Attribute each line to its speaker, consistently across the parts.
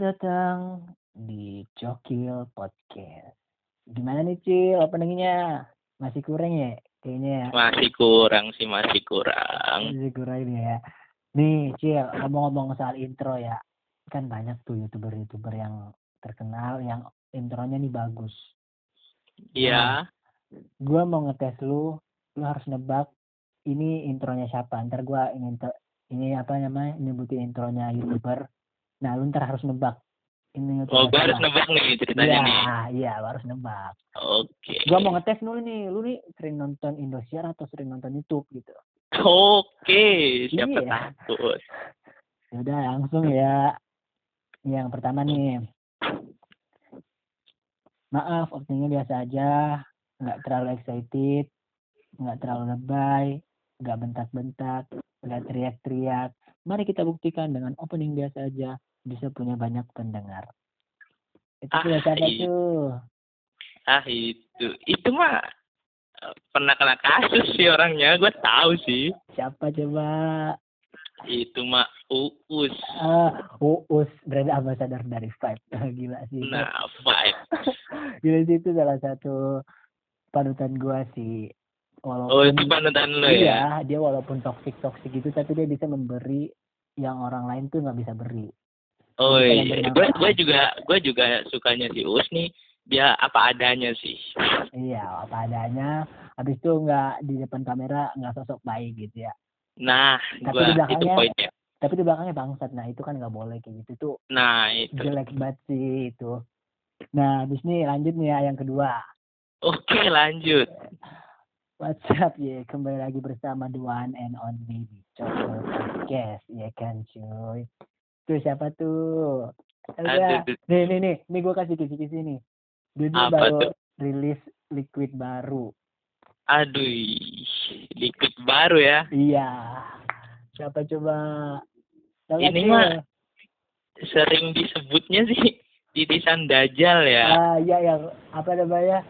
Speaker 1: Selamat datang di Cokil Podcast. Gimana nih Cil openingnya? Masih kurang ya? Kayaknya ya.
Speaker 2: Masih kurang sih, masih kurang.
Speaker 1: Masih kurang ini ya. Nih Cil, ngomong-ngomong soal intro ya. Kan banyak tuh youtuber-youtuber yang terkenal yang intronya nih bagus.
Speaker 2: Iya.
Speaker 1: Gua mau ngetes lu, lu harus nebak ini intronya siapa. Ntar gua ingin ini apa namanya nyebutin intronya youtuber. Nah lu ntar harus nebak. Ini
Speaker 2: Oh, gue harus nebak nih ceritanya
Speaker 1: Iya,
Speaker 2: nih.
Speaker 1: iya, harus nebak.
Speaker 2: Oke.
Speaker 1: Gua mau ngetes dulu nih, lu nih sering nonton Indosiar atau sering nonton YouTube gitu.
Speaker 2: Oke, siapa
Speaker 1: Iya.
Speaker 2: takut.
Speaker 1: Yaudah langsung ya. Yang pertama nih. Maaf, openingnya biasa aja. Nggak terlalu excited. Nggak terlalu lebay. Nggak bentak-bentak. Nggak teriak-teriak. Mari kita buktikan dengan opening biasa aja. Bisa punya banyak pendengar. Itu
Speaker 2: Ah,
Speaker 1: sudah siapa
Speaker 2: iya.
Speaker 1: tuh?
Speaker 2: Ah, itu. Itu mah eh, pernah kena kasus sih orangnya. Gue tahu sih.
Speaker 1: Siapa coba?
Speaker 2: Itu mah Uus.
Speaker 1: Ah, Uus, brand ambassador dari Five. Gila sih. itu.
Speaker 2: Nah, five.
Speaker 1: Gila sih itu salah satu panutan gua sih. Walaupun
Speaker 2: Oh, itu panutan lo ya?
Speaker 1: iya, dia walaupun toxic toxic gitu, tapi dia bisa memberi yang orang lain tuh nggak bisa beri.
Speaker 2: Oh iya, gue gue juga gue juga sukanya si Uus nih. Dia apa adanya sih.
Speaker 1: Iya, apa adanya. Habis itu nggak di depan kamera nggak sosok baik gitu ya.
Speaker 2: Nah,
Speaker 1: Tapi
Speaker 2: gua
Speaker 1: di
Speaker 2: itu
Speaker 1: belakangnya-
Speaker 2: poinnya.
Speaker 1: Tapi di belakangnya bangsat. Nah itu kan nggak boleh kayak gitu tuh
Speaker 2: Nah, itu.
Speaker 1: jelek banget sih itu. Nah, habis ini lanjut nih ya yang kedua.
Speaker 2: Oke, lanjut.
Speaker 1: What's up ya, kembali lagi bersama one and only di Cokol Podcast, ya kan cuy. Tuh siapa tuh? Udah.
Speaker 2: Aduh,
Speaker 1: Nih, nih, nih, nih gue kasih kisi-kisi nih. Dia baru
Speaker 2: tuh?
Speaker 1: rilis liquid baru.
Speaker 2: Aduh, liquid baru ya.
Speaker 1: Iya. Siapa coba? Nggak,
Speaker 2: Ini mah Sering disebutnya sih titisan dajal ya.
Speaker 1: Ah, iya yang apa namanya?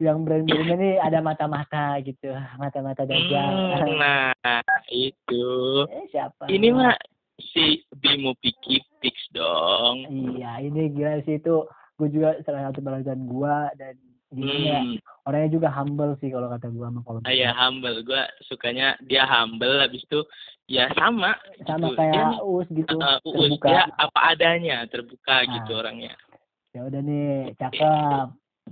Speaker 1: Yang brand-brandnya nih ada mata-mata gitu, mata-mata dajjal.
Speaker 2: Hmm, nah, itu.
Speaker 1: eh, siapa?
Speaker 2: Ini mah si Bimo Piki Pix dong.
Speaker 1: Iya, ini gila sih itu. Gue juga salah satu balasan gua dan gini ya.
Speaker 2: Hmm,
Speaker 1: Orangnya juga humble sih kalau kata gua mah kalau
Speaker 2: ah, ya humble. Gua sukanya dia humble habis itu ya sama
Speaker 1: sama
Speaker 2: gitu.
Speaker 1: kayak
Speaker 2: Dia
Speaker 1: Uus gitu,
Speaker 2: eh, Uus,
Speaker 1: terbuka.
Speaker 2: dia apa adanya, terbuka
Speaker 1: Nah.
Speaker 2: gitu orangnya.
Speaker 1: Ya udah nih, cakep.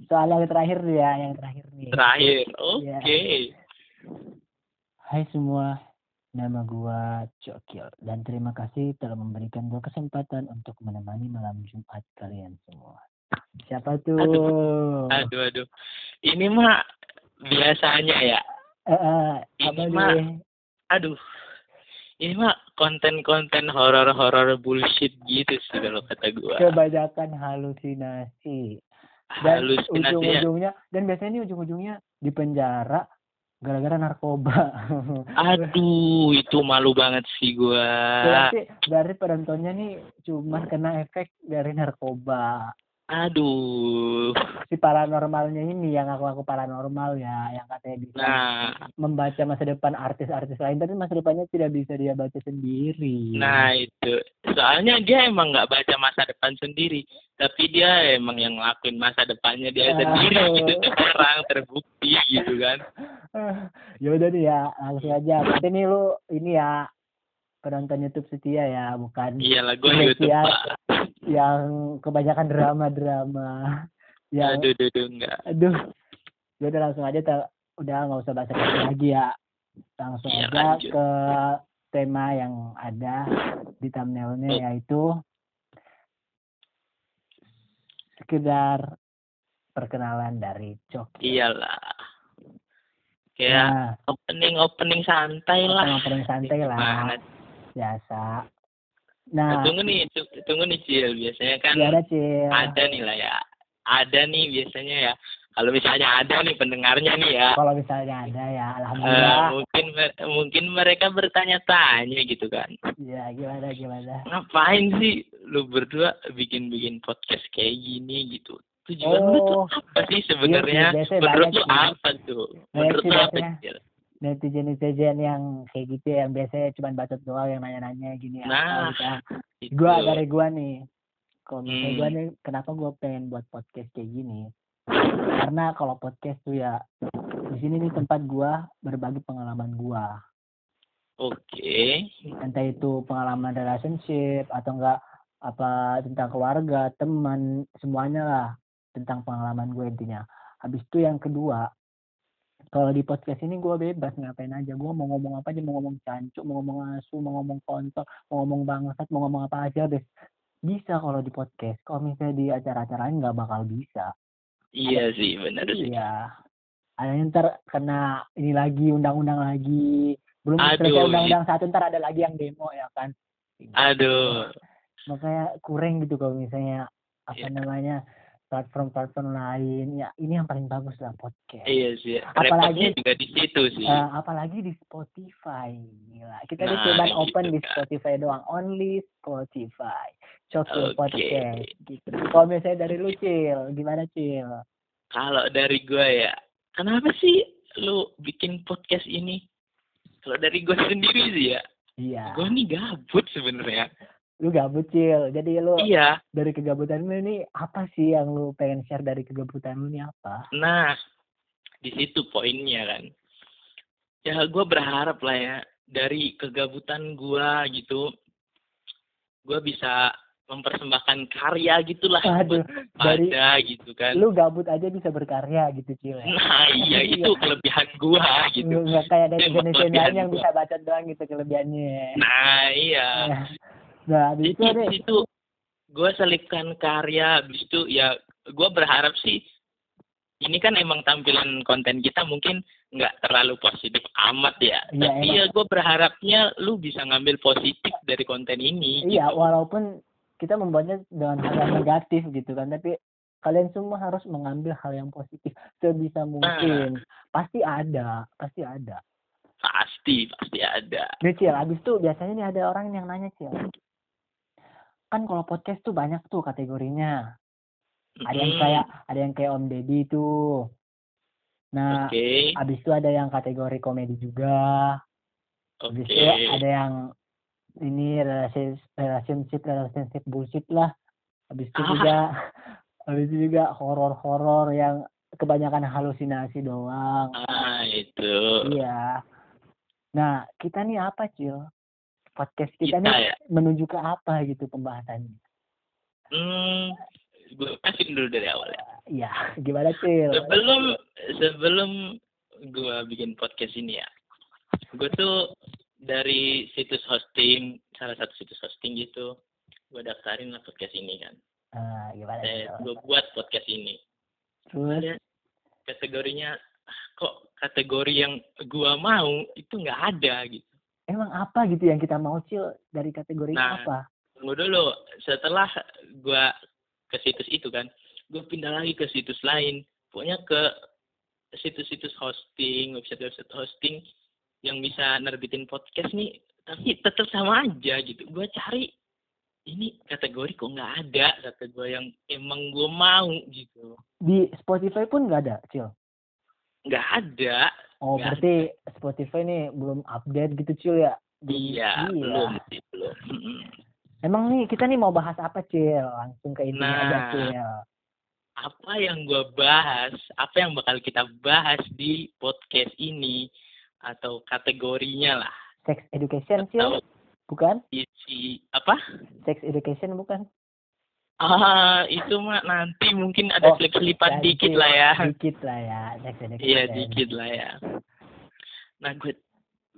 Speaker 1: Soal yang terakhir ya, yang terakhir nih.
Speaker 2: Terakhir, oke.
Speaker 1: Iya. Hai semua, nama gua Cokil dan terima kasih telah memberikan gua kesempatan untuk menemani malam Jumat kalian semua. Siapa tuh?
Speaker 2: Aduh, aduh. Ini mah biasanya ya.
Speaker 1: Eh, apa
Speaker 2: Ini mah-
Speaker 1: nih?
Speaker 2: Aduh. Ini mah konten-konten horor-horor bullshit gitu sih kalau kata gua.
Speaker 1: Kebanyakan halusinasi. Dan ujung-ujungnya dan biasanya ini ujung-ujungnya di penjara gara-gara narkoba.
Speaker 2: Aduh, itu malu banget sih gua.
Speaker 1: berarti berarti penontonnya nih cuma kena efek dari narkoba.
Speaker 2: Aduh.
Speaker 1: Si paranormalnya ini yang aku-aku paranormal ya, yang katanya bisa
Speaker 2: Nah,
Speaker 1: membaca masa depan artis-artis lain, tapi masa depannya tidak bisa dia baca sendiri.
Speaker 2: nah itu. Soalnya dia emang nggak baca masa depan sendiri, tapi dia emang yang ngelakuin masa depannya dia
Speaker 1: Ah.
Speaker 2: sendiri gitu sekarang terbukti gitu kan.
Speaker 1: ya udah nih ya, langsung aja. Berarti nih lu ini ya penonton YouTube setia ya, bukan
Speaker 2: Iyalah gue YouTube pak.
Speaker 1: yang kebanyakan drama-drama. Ya,
Speaker 2: Aduh, aduh, aduh, enggak.
Speaker 1: aduh. Ya udah langsung aja ta- udah nggak usah bahas lagi ya. Langsung
Speaker 2: Iya,
Speaker 1: aja
Speaker 2: lanjut.
Speaker 1: ke tema yang ada di thumbnailnya
Speaker 2: Oh.
Speaker 1: yaitu sekedar perkenalan dari Coki.
Speaker 2: Iyalah. Kayak
Speaker 1: Nah,
Speaker 2: opening opening santai lah.
Speaker 1: sama paling santai lah? Biasa. Nah,
Speaker 2: Nah, tunggu nih, tu- tunggu nih Cil. Biasanya kan
Speaker 1: ada Cil.
Speaker 2: ada nih lah ya. Ada nih biasanya ya. Kalau misalnya ada nih pendengarnya nih ya.
Speaker 1: Kalau misalnya ada ya,
Speaker 2: eh,
Speaker 1: alhamdulillah.
Speaker 2: mungkin mer- mungkin mereka bertanya-tanya gitu kan.
Speaker 1: Ya gimana gimana.
Speaker 2: Ngapain sih lu berdua bikin-bikin podcast kayak gini gitu? Tujuan lu tuh
Speaker 1: Oh,
Speaker 2: apa sih sebenarnya?
Speaker 1: iya,
Speaker 2: Menurut lu
Speaker 1: sih.
Speaker 2: apa tuh? Menurut
Speaker 1: sih
Speaker 2: lu apa
Speaker 1: biasanya.
Speaker 2: Cil?
Speaker 1: netizen netizen yang kayak gitu ya, yang biasanya cuma bacot doang yang nanya-nanya gini
Speaker 2: Nah,
Speaker 1: apa gitu.
Speaker 2: Itu.
Speaker 1: Gua dari gua nih, kalau misalnya
Speaker 2: Hmm.
Speaker 1: gue nih kenapa gue pengen buat podcast kayak gini karena kalau podcast tuh ya di sini nih tempat gue berbagi pengalaman gue
Speaker 2: Oke.
Speaker 1: entah itu pengalaman relationship atau enggak apa tentang keluarga teman semuanya lah tentang pengalaman gue intinya habis itu yang kedua kalau di podcast ini gue bebas ngapain aja? Gue mau ngomong apa aja? Mau ngomong cancuk mau ngomong asu mau ngomong kontol mau ngomong bangsat mau ngomong apa aja deh bisa kalau di podcast. Kalau misalnya di acara-acara lain nggak bakal bisa.
Speaker 2: Iya sih, benar sih.
Speaker 1: iya. Ada yang ntar kena ini lagi undang-undang lagi. Belum selesai undang-undang satu ntar ada lagi yang demo ya kan?
Speaker 2: Aduh.
Speaker 1: makanya kurang gitu kalau misalnya apa
Speaker 2: Iya.
Speaker 1: namanya platform-platform lain ya ini yang paling bagus lah podcast
Speaker 2: Iya sih.
Speaker 1: Apalagi-
Speaker 2: juga di situ sih.
Speaker 1: Eh, apalagi di Spotify gila kita di
Speaker 2: Nah,
Speaker 1: cuma
Speaker 2: gitu
Speaker 1: open di
Speaker 2: kan.
Speaker 1: Spotify doang only Spotify Cokil
Speaker 2: Oke.
Speaker 1: podcast gitu kalau misalnya dari lu Cil gimana Cil
Speaker 2: Kalau dari gue ya, kenapa sih lu bikin podcast ini? Kalau dari gue sendiri sih ya,
Speaker 1: iya
Speaker 2: gue nih gabut sebenarnya.
Speaker 1: Lu gabut Cil jadi lu
Speaker 2: Iya.
Speaker 1: dari kegabutan lu ini apa sih yang lu pengen share dari kegabutan lu ini apa
Speaker 2: Nah, di situ poinnya kan. Ya gue berharap lah ya dari kegabutan gue gitu, gue bisa mempersembahkan karya gitulah
Speaker 1: Aduh,
Speaker 2: buat
Speaker 1: dari
Speaker 2: pada gitu kan.
Speaker 1: lu gabut aja bisa berkarya gitu Cil ya
Speaker 2: Nah iya itu kelebihan gue gitu.
Speaker 1: Nggak, kayak dari
Speaker 2: kelebihan
Speaker 1: yang
Speaker 2: gua.
Speaker 1: bisa baca doang gitu kelebihannya.
Speaker 2: Nah iya.
Speaker 1: Nah, habis itu deh.
Speaker 2: di situ gue selipkan karya, habis itu ya gue berharap sih ini kan emang tampilan konten kita mungkin nggak terlalu positif amat ya.
Speaker 1: Iya,
Speaker 2: Tapi
Speaker 1: emang.
Speaker 2: ya gue berharapnya lu bisa ngambil positif dari konten ini.
Speaker 1: Iya,
Speaker 2: gitu.
Speaker 1: walaupun kita membuatnya dengan hal yang negatif gitu kan, tapi kalian semua harus mengambil hal yang positif sebisa mungkin. Pasti ada, pasti ada.
Speaker 2: Pasti, pasti ada.
Speaker 1: Nih Cil, habis itu biasanya nih ada orang yang nanya Cil. Kan kalau podcast tuh banyak tuh kategorinya. Ada yang kayak ada yang kayak Om Deddy tuh. Nah,
Speaker 2: Oke,
Speaker 1: habis itu ada yang kategori komedi juga. Habis
Speaker 2: oke.
Speaker 1: itu ada yang ini relationship relationship bullshit lah. Habis itu
Speaker 2: Ah.
Speaker 1: juga habis itu juga horor-horor yang kebanyakan halusinasi doang.
Speaker 2: Ah itu.
Speaker 1: Iya. Nah, kita nih apa, Cil? Podcast kita,
Speaker 2: Kita
Speaker 1: nih
Speaker 2: ya.
Speaker 1: menuju ke apa gitu pembahasannya?
Speaker 2: Hmm, gue kasih dulu dari awal ya.
Speaker 1: Iya, gimana, Cil?
Speaker 2: sebelum sebelum gue bikin podcast ini ya gue tuh dari situs hosting salah satu situs hosting gitu gue daftarin lah podcast ini kan
Speaker 1: Nah, gimana,
Speaker 2: eh, gue buat podcast ini
Speaker 1: Terus,
Speaker 2: ada kategorinya ah, kok kategori yang gue mau itu nggak ada gitu
Speaker 1: emang apa gitu yang kita mau, Cil? Dari kategori
Speaker 2: Nah,
Speaker 1: apa?
Speaker 2: tunggu dulu setelah gue ke situs itu kan gue pindah lagi ke situs lain pokoknya ke situs-situs hosting website-website hosting yang bisa nerbitin podcast nih tapi tetap sama aja gitu gue cari ini kategori kok nggak ada kata gue yang emang gue mau gitu
Speaker 1: Di Spotify pun nggak ada, Cil?
Speaker 2: nggak ada
Speaker 1: Oh,
Speaker 2: Nggak
Speaker 1: berarti Spotify nih belum update gitu, Cil ya? Belum-
Speaker 2: iya belum sih belum.
Speaker 1: Emang nih kita nih mau bahas apa, Cil? Langsung ke intinya
Speaker 2: Nah.
Speaker 1: aja, Cil.
Speaker 2: apa yang gue bahas, apa yang bakal kita bahas di podcast ini atau kategorinya lah.
Speaker 1: Sex education, Cil? Bukan?
Speaker 2: isi apa?
Speaker 1: Sex education bukan?
Speaker 2: Ah, itu mah nanti mungkin ada
Speaker 1: Oh,
Speaker 2: selip-selipan dikit lah ya.
Speaker 1: Dikit lah ya.
Speaker 2: Iya, dikit lah ya. Nah, gue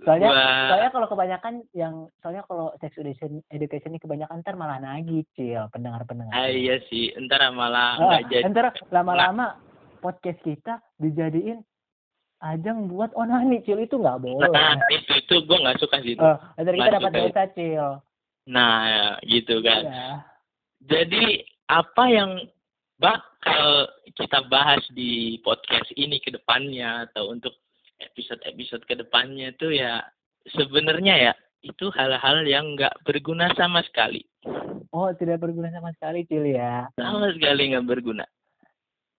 Speaker 1: Soalnya,
Speaker 2: gua-
Speaker 1: soalnya kalau kebanyakan yang, soalnya kalau sex education, education ini kebanyakan ntar malah nagih, Cil, pendengar-pendengar.
Speaker 2: ah, iya sih, ntar malah
Speaker 1: Ah,
Speaker 2: nggak jadi.
Speaker 1: ntar lama-lama podcast kita dijadiin ajang buat onani, Cil. Itu nggak boleh.
Speaker 2: Nah, itu itu gue nggak suka sih. itu.
Speaker 1: Oh, ntar kita dapat dosa, Cil.
Speaker 2: Nah, gitu kan.
Speaker 1: Iya.
Speaker 2: Jadi apa yang bakal kita bahas di podcast ini ke depannya atau untuk episode-episode ke depannya tuh ya sebenarnya ya itu hal-hal yang nggak berguna sama sekali.
Speaker 1: Oh, tidak berguna sama sekali, Cil ya.
Speaker 2: Sama sekali nggak berguna.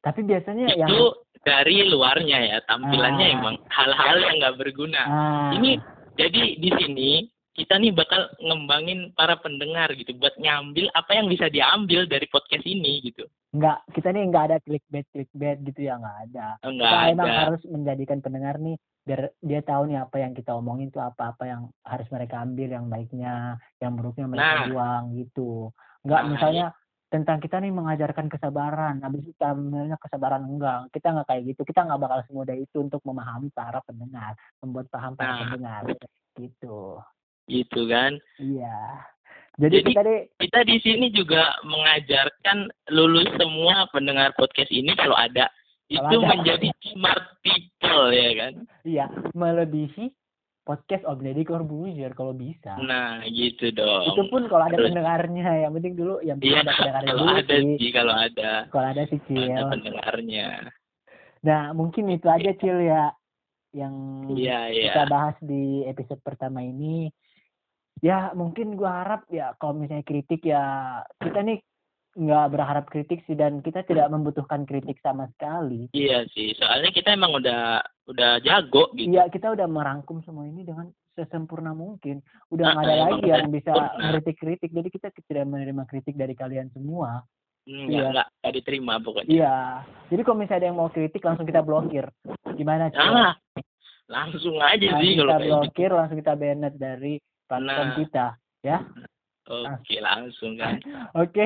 Speaker 1: Tapi biasanya yang
Speaker 2: Itu dari luarnya ya tampilannya
Speaker 1: Ah.
Speaker 2: emang hal-hal yang nggak berguna.
Speaker 1: ah,
Speaker 2: Ini jadi di sini kita nih bakal ngembangin para pendengar gitu buat nyambil apa yang bisa diambil dari podcast ini gitu.
Speaker 1: Enggak, kita nih enggak ada clickbait clickbait gitu ya enggak ada.
Speaker 2: Enggak
Speaker 1: kita
Speaker 2: ada.
Speaker 1: emang harus menjadikan pendengar nih biar dia tahu nih apa yang kita omongin itu apa-apa yang harus mereka ambil yang baiknya, yang buruknya mereka
Speaker 2: Nah.
Speaker 1: buang gitu. Enggak
Speaker 2: Nah,
Speaker 1: misalnya tentang kita nih mengajarkan kesabaran, habis itu tampilnya kesabaran enggak. Kita enggak kayak gitu. Kita enggak bakal semudah itu untuk memahami para pendengar, membuat paham para
Speaker 2: Nah.
Speaker 1: pendengar gitu.
Speaker 2: Gitu kan.
Speaker 1: Iya. Jadi,
Speaker 2: Jadi,
Speaker 1: kita deh
Speaker 2: Kita di sini juga mengajarkan lulus semua pendengar podcast ini kalau ada
Speaker 1: Kalau
Speaker 2: itu
Speaker 1: ada.
Speaker 2: menjadi smart people ya kan.
Speaker 1: iya melebihi podcast Om Deddy Corbuzier kalau bisa.
Speaker 2: Nah, gitu dong.
Speaker 1: itu pun kalau ada
Speaker 2: Terus-
Speaker 1: pendengarnya yang penting dulu yang
Speaker 2: Iya,
Speaker 1: penting ada pendengarnya
Speaker 2: kalau
Speaker 1: dulu
Speaker 2: ada
Speaker 1: sih
Speaker 2: sih, kalau ada
Speaker 1: kalau ada sih
Speaker 2: ada
Speaker 1: Cil
Speaker 2: pendengarnya.
Speaker 1: nah mungkin itu aja Cil ya yang
Speaker 2: Iya, iya.
Speaker 1: kita bahas di episode pertama ini ya mungkin gua harap ya kalau misalnya kritik ya kita nih nggak berharap kritik sih dan kita tidak membutuhkan kritik sama sekali
Speaker 2: Iya sih, soalnya kita emang udah udah jago gitu.
Speaker 1: Iya kita udah merangkum semua ini dengan sesempurna mungkin udah
Speaker 2: Ah,
Speaker 1: nggak ada
Speaker 2: emang
Speaker 1: lagi yang bisa kritik-kritik jadi kita tidak menerima kritik dari kalian semua
Speaker 2: Hmm,
Speaker 1: Iya.
Speaker 2: nggak nggak nggak diterima pokoknya.
Speaker 1: Iya. Jadi kalau misalnya ada yang mau kritik langsung kita blokir. Gimana Cil?
Speaker 2: Ah, langsung aja sih
Speaker 1: kita
Speaker 2: kalau kayak gitu.
Speaker 1: blokir, langsung kita banned dari platform
Speaker 2: Nah.
Speaker 1: kita. Ya.
Speaker 2: Oke, langsung kan.
Speaker 1: Oke,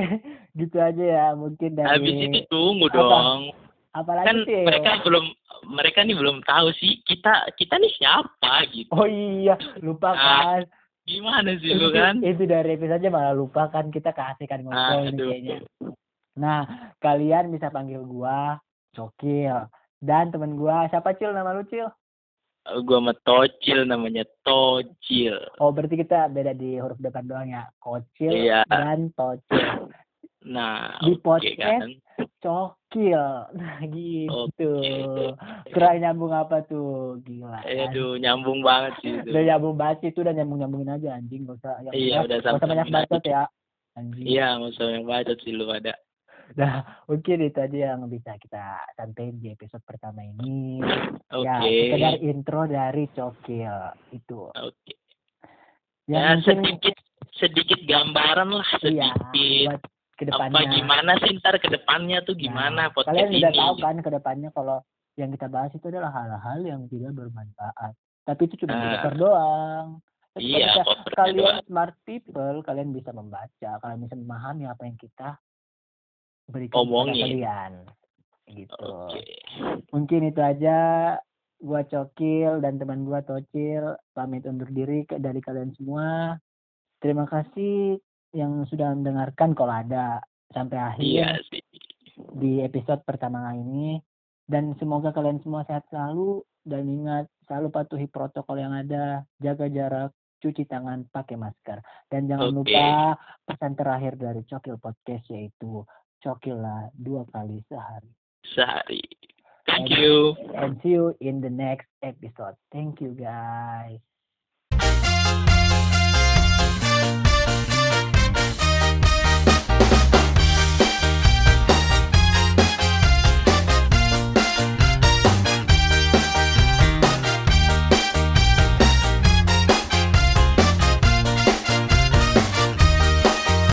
Speaker 1: gitu aja ya mungkin dari
Speaker 2: Habis itu tunggu
Speaker 1: Apa?
Speaker 2: dong.
Speaker 1: apalagi
Speaker 2: Kan
Speaker 1: Cil?
Speaker 2: mereka belum mereka nih belum tahu sih kita kita nih siapa gitu.
Speaker 1: Oh iya, lupa
Speaker 2: Ah,
Speaker 1: kan.
Speaker 2: Gimana sih lu kan?
Speaker 1: Itu dari episode aja malah lupa kan kita keasikan ngobrol nih
Speaker 2: Aduh.
Speaker 1: kayaknya. Nah, kalian bisa panggil gua Cokil dan temen gua siapa Cil nama lu Cil?
Speaker 2: Gua sama Tocil namanya Tocil.
Speaker 1: Oh, berarti kita beda di huruf depan doang ya. Kocil
Speaker 2: Iya.
Speaker 1: dan Tocil.
Speaker 2: Nah,
Speaker 1: Di podcast
Speaker 2: kan.
Speaker 1: Cokil. Nah, gitu. Kira nyambung apa tuh? Gila. kan?
Speaker 2: Aduh, nyambung banget sih itu.
Speaker 1: Udah nyambung banget sih, itu udah nyambung-nyambungin aja anjing. Gak usah, yang
Speaker 2: Iya, udah
Speaker 1: gak usah banyak bacot ya. Anjing.
Speaker 2: Iya, nggak usah yang bacot sih lu ada.
Speaker 1: Nah, mungkin itu aja yang bisa kita sampaikan di episode pertama ini. Ya,
Speaker 2: Oke.
Speaker 1: sekedar intro dari Cokil itu.
Speaker 2: Oke.
Speaker 1: Ya,
Speaker 2: Ya,
Speaker 1: mungkin
Speaker 2: sedikit sedikit gambaran lah
Speaker 1: iya
Speaker 2: sedikit. apa
Speaker 1: ke depannya.
Speaker 2: gimana sih ntar ke depannya tuh gimana
Speaker 1: Nah,
Speaker 2: podcast
Speaker 1: kalian
Speaker 2: ini?
Speaker 1: udah tahu kan ke depannya kalau yang kita bahas itu adalah hal-hal yang tidak bermanfaat. Tapi itu cuma
Speaker 2: Ah.
Speaker 1: cover doang. Tapi kalau
Speaker 2: Iya,
Speaker 1: kalian
Speaker 2: doang.
Speaker 1: smart people, kalian bisa membaca, kalian bisa memahami apa yang kita berikan
Speaker 2: Omongin.
Speaker 1: kepada kalian. Gitu.
Speaker 2: Oke.
Speaker 1: Mungkin itu aja. Gua Cokil dan teman gua Tocil pamit undur diri dari kalian semua. Terima kasih yang sudah mendengarkan kalau ada sampai akhir
Speaker 2: Iya sih.
Speaker 1: di episode pertama ini dan semoga kalian semua sehat selalu dan ingat selalu patuhi protokol yang ada jaga jarak cuci tangan pakai masker dan jangan
Speaker 2: Oke.
Speaker 1: lupa pesan terakhir dari Cokil Podcast yaitu cokillah dua kali sehari
Speaker 2: Sehari. Thank
Speaker 1: And-
Speaker 2: you.
Speaker 1: and see you in the next episode thank you guys